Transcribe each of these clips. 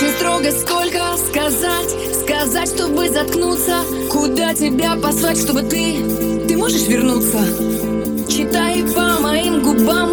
Очень строго сколько сказать Сказать, чтобы заткнуться. Куда тебя послать, чтобы ты Ты можешь вернуться? Читай по моим губам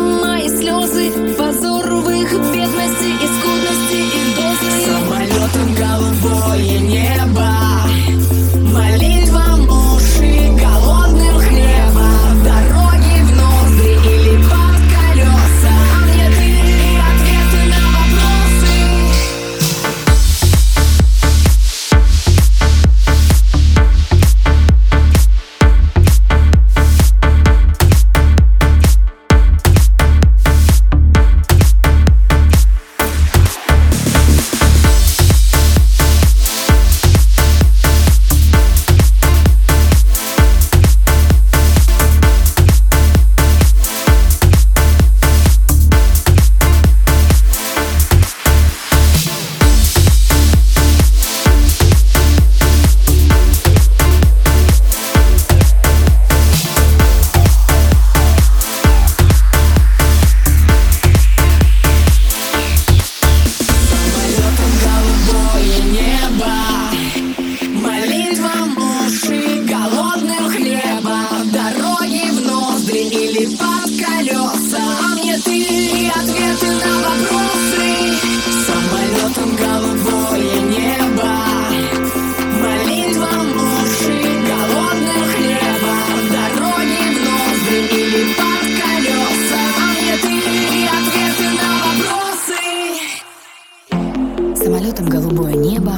закатом голубое небо,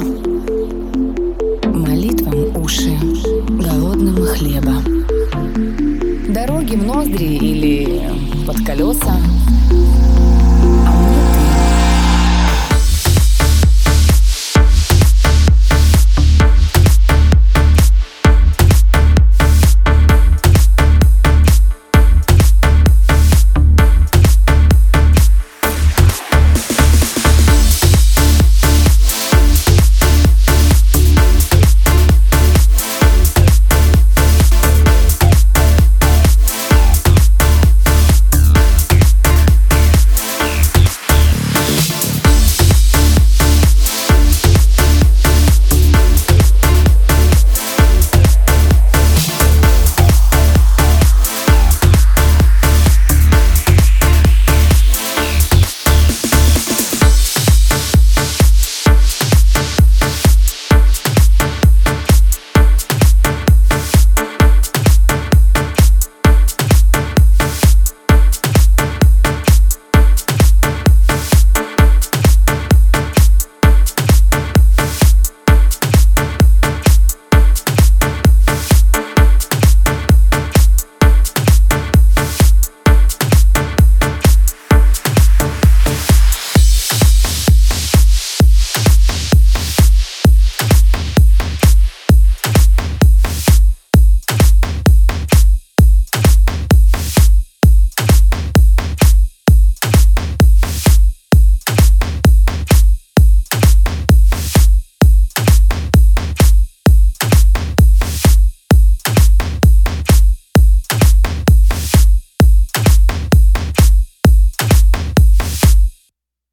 молитвам уши, голодным хлеба. Дороги в ноздри или под колеса,